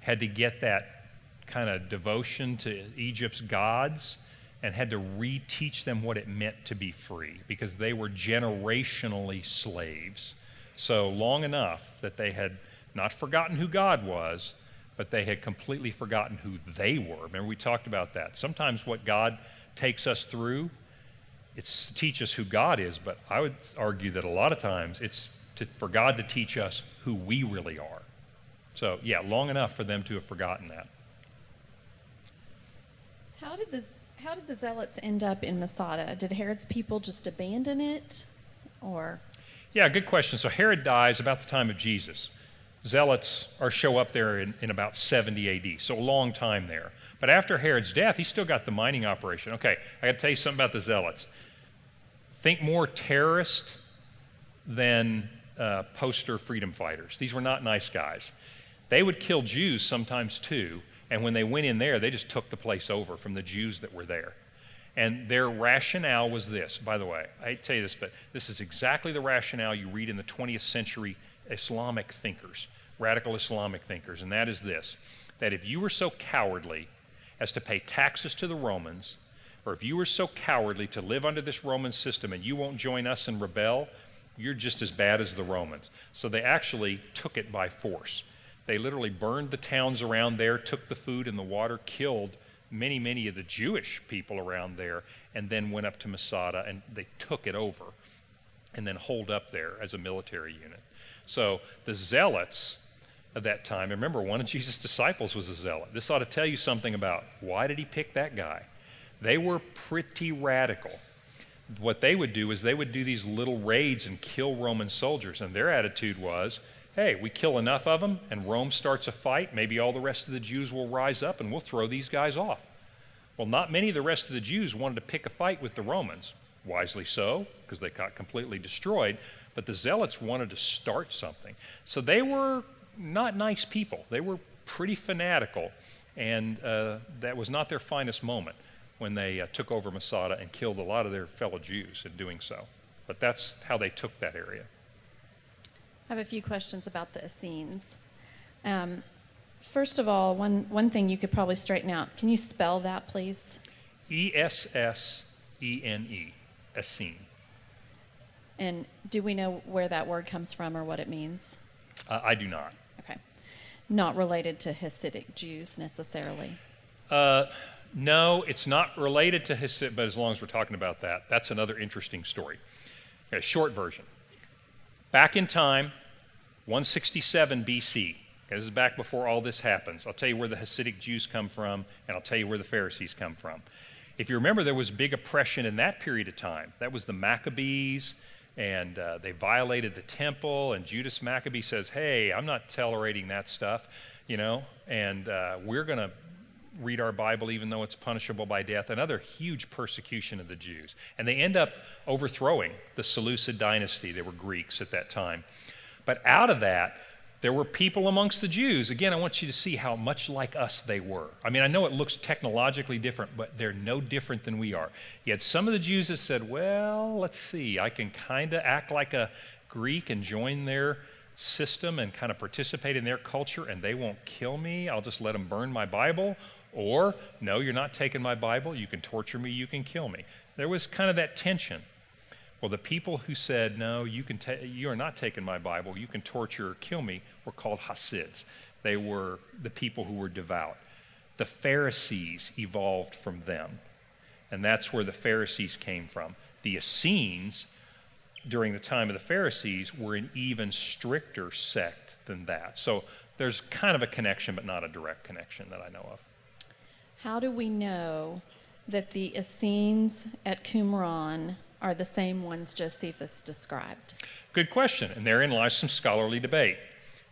Speaker 1: had to get that kind of devotion to Egypt's gods and had to reteach them what it meant to be free because they were generationally slaves. So long enough that they had not forgotten who God was, but they had completely forgotten who they were. Remember, we talked about that. Sometimes what God takes us through, it's to teach us who God is, but I would argue that a lot of times it's to, for God to teach us who we really are. So, yeah, long enough for them to have forgotten that.
Speaker 2: How did the how did the zealots end up in Masada? Did Herod's people just abandon it, or?
Speaker 1: Yeah, good question. So Herod dies about the time of Jesus. Zealots are show up there in, in about 70 AD, so a long time there. But after Herod's death, he still got the mining operation. Okay, I got to tell you something about the Zealots. Think more terrorist than uh, poster freedom fighters. These were not nice guys. They would kill Jews sometimes too, and when they went in there, they just took the place over from the Jews that were there. And their rationale was this, by the way, I tell you this, but this is exactly the rationale you read in the 20th century Islamic thinkers, radical Islamic thinkers, and that is this that if you were so cowardly as to pay taxes to the Romans, or if you were so cowardly to live under this Roman system and you won't join us and rebel, you're just as bad as the Romans. So they actually took it by force. They literally burned the towns around there, took the food and the water, killed many, many of the Jewish people around there, and then went up to Masada and they took it over and then holed up there as a military unit. So the zealots of that time, remember, one of Jesus' disciples was a zealot. This ought to tell you something about why did he pick that guy? They were pretty radical what they would do is they would do these little raids and kill Roman soldiers. And their attitude was hey, we kill enough of them and Rome starts a fight, maybe all the rest of the Jews will rise up and we'll throw these guys off. Well, not many of the rest of the Jews wanted to pick a fight with the Romans. Wisely so, because they got completely destroyed. But the Zealots wanted to start something. So they were not nice people. They were pretty fanatical, and uh, that was not their finest moment when they uh, took over Masada and killed a lot of their fellow Jews in doing so. But that's how they took that area.
Speaker 2: I have a few questions about the Essenes. Um, first of all, one, one thing you could probably straighten out. Can you spell that, please?
Speaker 1: E S S E N E, Essene.
Speaker 2: And do we know where that word comes from or what it means?
Speaker 1: Uh, I do not.
Speaker 2: Okay. Not related to Hasidic Jews necessarily.
Speaker 1: Uh, no, it's not related to Hasid, but as long as we're talking about that, that's another interesting story. A short version. Back in time, 167 BC, okay, this is back before all this happens. I'll tell you where the Hasidic Jews come from, and I'll tell you where the Pharisees come from. If you remember, there was big oppression in that period of time. That was the Maccabees, and uh, they violated the temple, and Judas Maccabee says, Hey, I'm not tolerating that stuff, you know, and uh, we're going to read our Bible, even though it's punishable by death, another huge persecution of the Jews. And they end up overthrowing the Seleucid dynasty. They were Greeks at that time. But out of that, there were people amongst the Jews. Again, I want you to see how much like us they were. I mean, I know it looks technologically different, but they're no different than we are. Had some of the Jews that said, well, let's see, I can kind of act like a Greek and join their system and kind of participate in their culture, and they won't kill me. I'll just let them burn my Bible. Or, no, you're not taking my Bible. You can torture me. You can kill me. There was kind of that tension. Well, the people who said, no, you, can ta- you are not taking my Bible. You can torture or kill me were called Hasids. They were the people who were devout. The Pharisees evolved from them. And that's where the Pharisees came from. The Essenes, during the time of the Pharisees, were an even stricter sect than that. So there's kind of a connection, but not a direct connection that I know of.
Speaker 2: How do we know that the Essenes at Qumran are the same ones Josephus described?
Speaker 1: Good question, and therein lies some scholarly debate.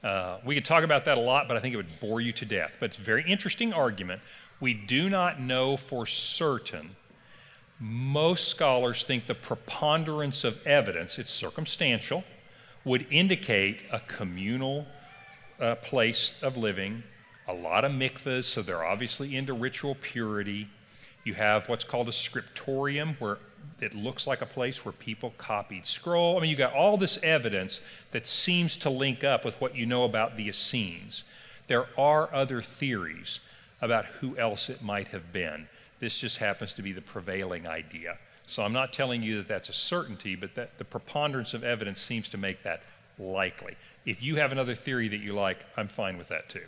Speaker 1: Uh, we could talk about that a lot, but I think it would bore you to death. But it's a very interesting argument. We do not know for certain. Most scholars think the preponderance of evidence, it's circumstantial, would indicate a communal uh, place of living a lot of mikvahs, so they're obviously into ritual purity. You have what's called a scriptorium, where it looks like a place where people copied scroll. I mean, you got all this evidence that seems to link up with what you know about the Essenes. There are other theories about who else it might have been. This just happens to be the prevailing idea. So I'm not telling you that that's a certainty, but that the preponderance of evidence seems to make that likely. If you have another theory that you like, I'm fine with that too.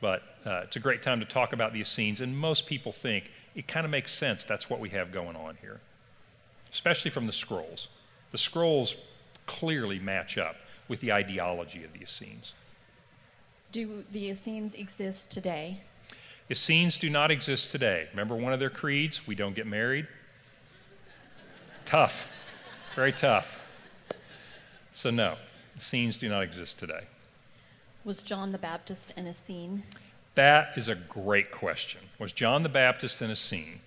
Speaker 1: But uh, it's a great time to talk about the Essenes, and most people think it kind of makes sense. That's what we have going on here, especially from the scrolls. The scrolls clearly match up with the ideology of the Essenes.
Speaker 2: Do the Essenes exist today?
Speaker 1: Essenes do not exist today. Remember one of their creeds? We don't get married. Tough, very tough. So, no, Essenes do not exist today.
Speaker 2: Was John the Baptist an Essene?
Speaker 1: That is a great question. Was John the Baptist an Essene?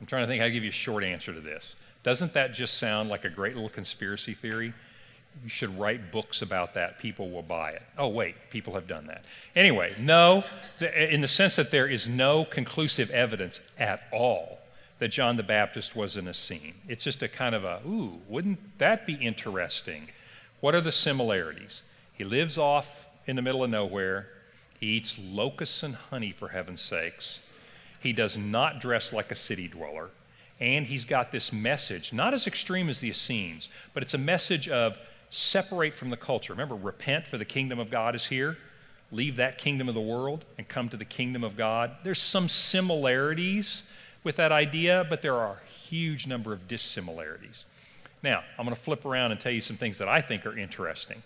Speaker 1: I'm trying to think how to give you a short answer to this. Doesn't that just sound like a great little conspiracy theory? You should write books about that. People will buy it. Oh, wait, people have done that. Anyway, no, in the sense that there is no conclusive evidence at all that John the Baptist was an Essene. It's just a kind of a, ooh, wouldn't that be interesting? What are the similarities? He lives off in the middle of nowhere. He eats locusts and honey, for heaven's sakes. He does not dress like a city dweller. And he's got this message, not as extreme as the Essenes, but it's a message of separate from the culture. Remember, repent, for the kingdom of God is here. Leave that kingdom of the world and come to the kingdom of God. There's some similarities with that idea, but there are a huge number of dissimilarities. Now, I'm going to flip around and tell you some things that I think are interesting.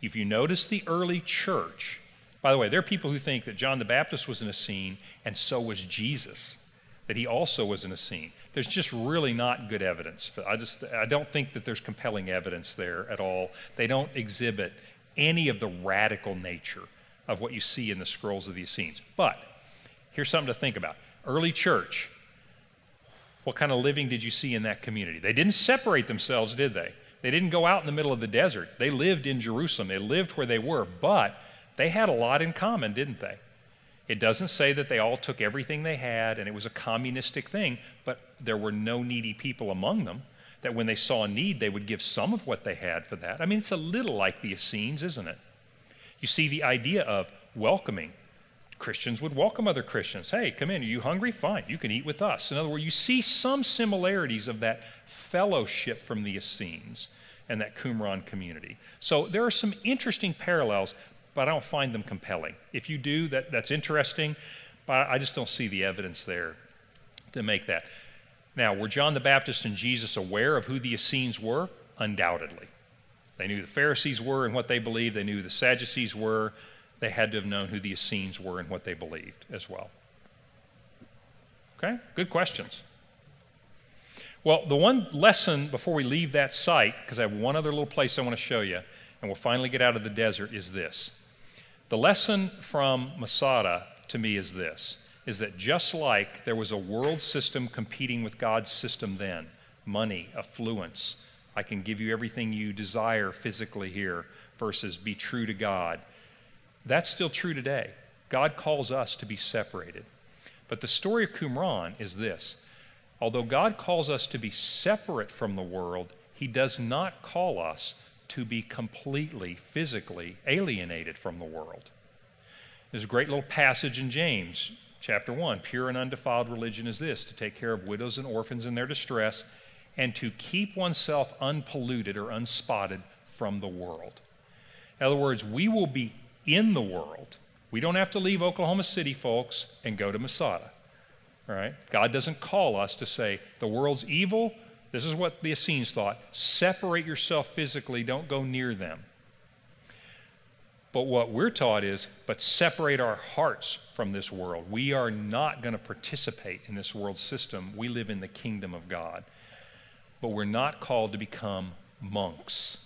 Speaker 1: If you notice the early church, by the way, there are people who think that John the Baptist was an Essene and so was Jesus, that he also was an Essene. There's just really not good evidence. I just I don't think that there's compelling evidence there at all. They don't exhibit any of the radical nature of what you see in the scrolls of the Essenes. But here's something to think about. Early church, what kind of living did you see in that community? They didn't separate themselves, did they? They didn't go out in the middle of the desert. They lived in Jerusalem. They lived where they were, but they had a lot in common, didn't they? It doesn't say that they all took everything they had and it was a communistic thing, but there were no needy people among them. That when they saw a need, they would give some of what they had for that. I mean, it's a little like the Essenes, isn't it? You see the idea of welcoming. Christians would welcome other Christians. Hey, come in. Are you hungry? Fine. You can eat with us. In other words, you see some similarities of that fellowship from the Essenes and that Qumran community. So there are some interesting parallels, but I don't find them compelling. If you do, that, that's interesting, but I just don't see the evidence there to make that. Now, were John the Baptist and Jesus aware of who the Essenes were? Undoubtedly. They knew the Pharisees were and what they believed, they knew the Sadducees were, they had to have known who the Essenes were and what they believed as well. Okay? Good questions. Well, the one lesson before we leave that site, because I have one other little place I want to show you, and we'll finally get out of the desert, is this. The lesson from Masada to me is this is that just like there was a world system competing with God's system then, money, affluence, I can give you everything you desire physically here, versus be true to God. That's still true today. God calls us to be separated. But the story of Qumran is this although God calls us to be separate from the world, He does not call us to be completely, physically alienated from the world. There's a great little passage in James, chapter 1. Pure and undefiled religion is this to take care of widows and orphans in their distress, and to keep oneself unpolluted or unspotted from the world. In other words, we will be in the world. We don't have to leave Oklahoma City, folks, and go to Masada. All right? God doesn't call us to say, the world's evil. This is what the Essenes thought. Separate yourself physically, don't go near them. But what we're taught is, but separate our hearts from this world. We are not going to participate in this world system. We live in the kingdom of God. But we're not called to become monks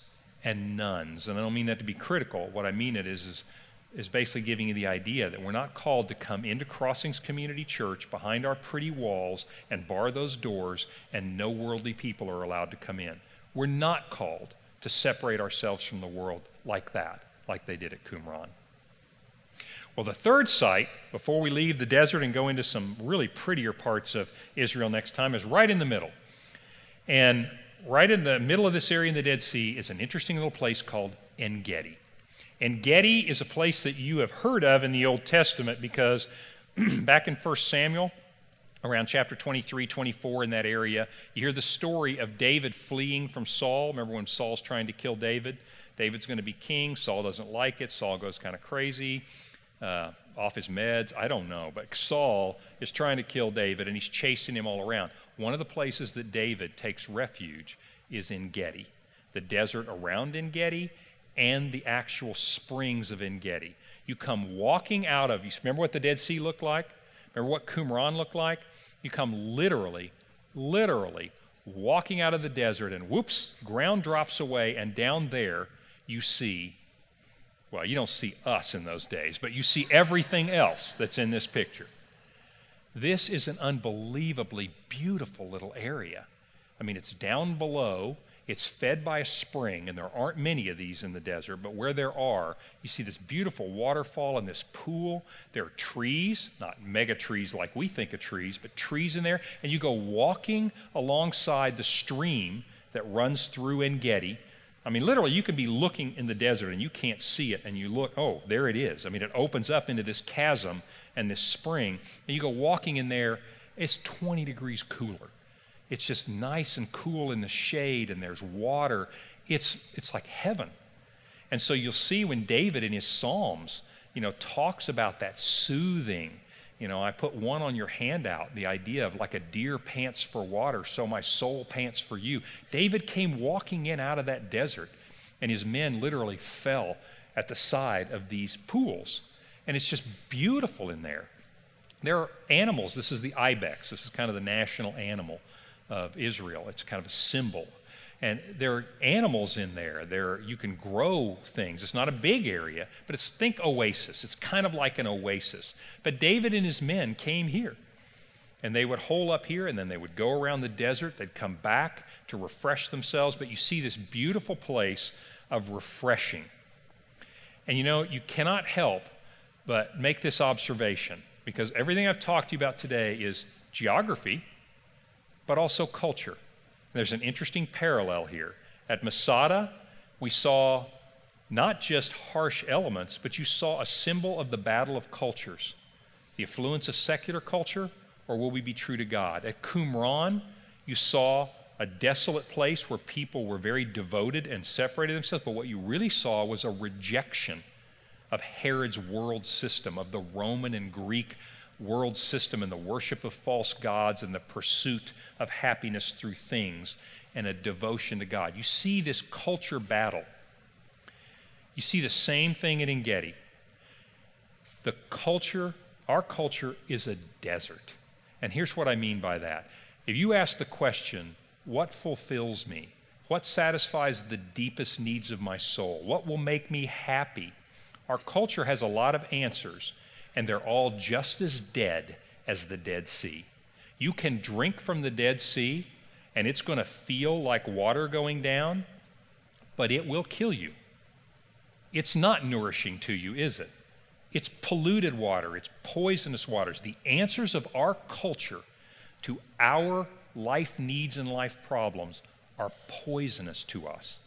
Speaker 1: and nuns. And I don't mean that to be critical. What I mean it is, is, is basically giving you the idea that we're not called to come into Crossings Community Church behind our pretty walls and bar those doors and no worldly people are allowed to come in. We're not called to separate ourselves from the world like that, like they did at Qumran. Well, the third site, before we leave the desert and go into some really prettier parts of Israel next time, is right in the middle. And right in the middle of this area in the Dead Sea is an interesting little place called En Gedi. En Gedi is a place that you have heard of in the Old Testament because back in 1 Samuel, around chapter 23, 24, in that area, you hear the story of David fleeing from Saul. Remember when Saul's trying to kill David? David's going to be king. Saul doesn't like it. Saul goes kind of crazy. Uh, off his meds. I don't know. But Saul is trying to kill David and he's chasing him all around. One of the places that David takes refuge is En Gedi, the desert around En Gedi and the actual springs of En Gedi. You come walking out of, you remember what the Dead Sea looked like? Remember what Qumran looked like? You come literally, literally walking out of the desert, and whoops, ground drops away, and down there you see, well, you don't see us in those days, but you see everything else that's in this picture. This is an unbelievably beautiful little area. I mean, it's down below, it's fed by a spring, and there aren't many of these in the desert, but where there are, you see this beautiful waterfall and this pool. There are trees, not mega trees like we think of trees, but trees in there. And you go walking alongside the stream that runs through En Gedi. I mean, literally, you can be looking in the desert and you can't see it, and you look, oh, there it is. I mean, it opens up into this chasm and this spring, and you go walking in there, it's 20 degrees cooler. It's just nice and cool in the shade, and there's water. It's, it's like heaven. And so you'll see when David in his Psalms, you know, talks about that soothing. You know, I put one on your handout, the idea of like a deer pants for water, so my soul pants for you. David came walking in out of that desert, and his men literally fell at the side of these pools. And it's just beautiful in there. There are animals. This is the ibex. This is kind of the national animal of Israel. It's kind of a symbol. And there are animals in there. There you can grow things. It's not a big area, but it's think oasis. It's kind of like an oasis. But David and his men came here. And they would hole up here and then they would go around the desert. They'd come back to refresh themselves. But you see this beautiful place of refreshing. And you know, you cannot help but make this observation because everything I've talked to you about today is geography, but also culture. There's an interesting parallel here. At Masada, we saw not just harsh elements, but you saw a symbol of the battle of cultures. The affluence of secular culture, or will we be true to God? At Qumran, you saw a desolate place where people were very devoted and separated themselves, but what you really saw was a rejection of Herod's world system, of the Roman and Greek world system and the worship of false gods and the pursuit of happiness through things and a devotion to God. You see this culture battle. You see the same thing at En Gedi. The culture, our culture is a desert. And here's what I mean by that. If you ask the question, what fulfills me? What satisfies the deepest needs of my soul? What will make me happy? Our culture has a lot of answers, and they're all just as dead as the Dead Sea. You can drink from the Dead Sea, and it's going to feel like water going down, but it will kill you. It's not nourishing to you, is it? It's polluted water, it's poisonous waters. The answers of our culture to our life needs and life problems are poisonous to us.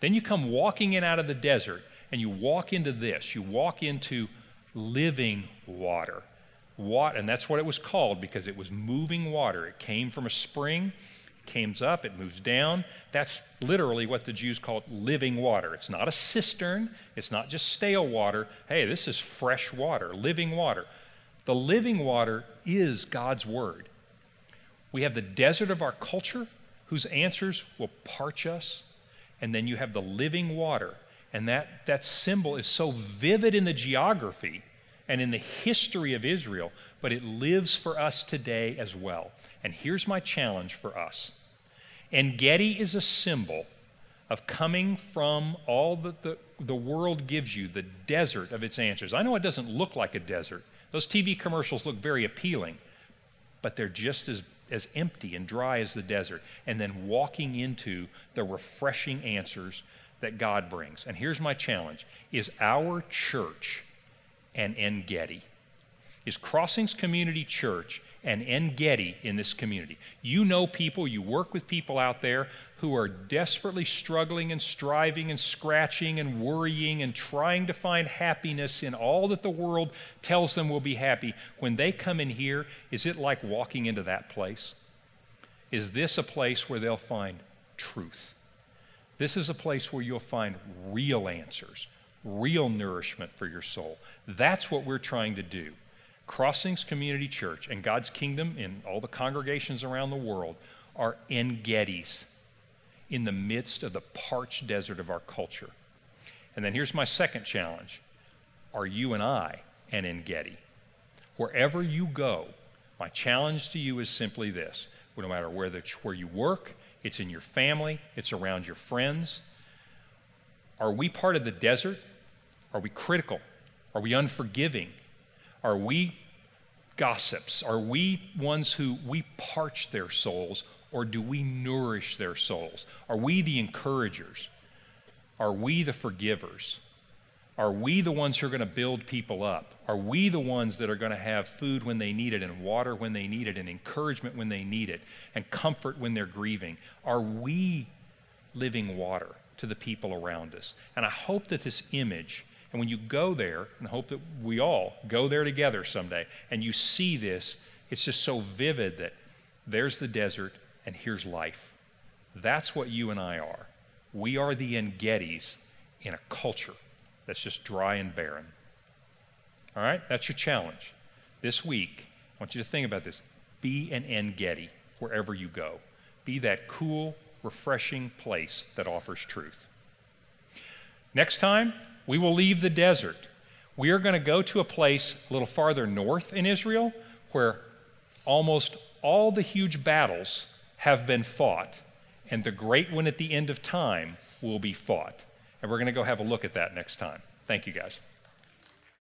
Speaker 1: Then you come walking in out of the desert and you walk into this. You walk into living water. Water, and that's what it was called because it was moving water. It came from a spring, comes up, it moves down. That's literally what the Jews called living water. It's not a cistern, it's not just stale water. Hey, this is fresh water, living water. The living water is God's Word. We have the desert of our culture, whose answers will parch us, and then you have the living water and that, that symbol is so vivid in the geography and in the history of Israel, but it lives for us today as well. And here's my challenge for us En Gedi is a symbol of coming from all that the, the world gives you, the desert of its answers. I know it doesn't look like a desert. Those TV commercials look very appealing, but they're just as, as empty and dry as the desert. And then walking into the refreshing answers that God brings. And here's my challenge is our church an En Gedi? Is Crossings Community Church an En Gedi in this community? You know people, you work with people out there who are desperately struggling and striving and scratching and worrying and trying to find happiness in all that the world tells them will be happy. When they come in here, is it like walking into that place? Is this a place where they'll find truth? This is a place where you'll find real answers, real nourishment for your soul. That's what we're trying to do. Crossings Community Church and God's kingdom in all the congregations around the world are En Gedis in the midst of the parched desert of our culture. And then here's my second challenge Are you and I an En Gedi? Wherever you go, my challenge to you is simply this no matter where you work, it's in your family, it's around your friends. Are we part of the desert? Are we critical? Are we unforgiving? Are we gossips? Are we ones who we parch their souls or do we nourish their souls? Are we the encouragers? Are we the forgivers? Are we the ones who are going to build people up? Are we the ones that are going to have food when they need it, and water when they need it, and encouragement when they need it, and comfort when they're grieving? Are we living water to the people around us? And I hope that this image, and when you go there, and I hope that we all go there together someday, and you see this, it's just so vivid that there's the desert, and here's life. That's what you and I are. We are the En in a culture that's just dry and barren. All right? That's your challenge. This week, I want you to think about this. Be an En Gedi wherever you go. Be that cool, refreshing place that offers truth. Next time, we will leave the desert. We are going to go to a place a little farther north in Israel where almost all the huge battles have been fought, and the great one at the end of time will be fought. And we're going to go have a look at that next time. Thank you, guys.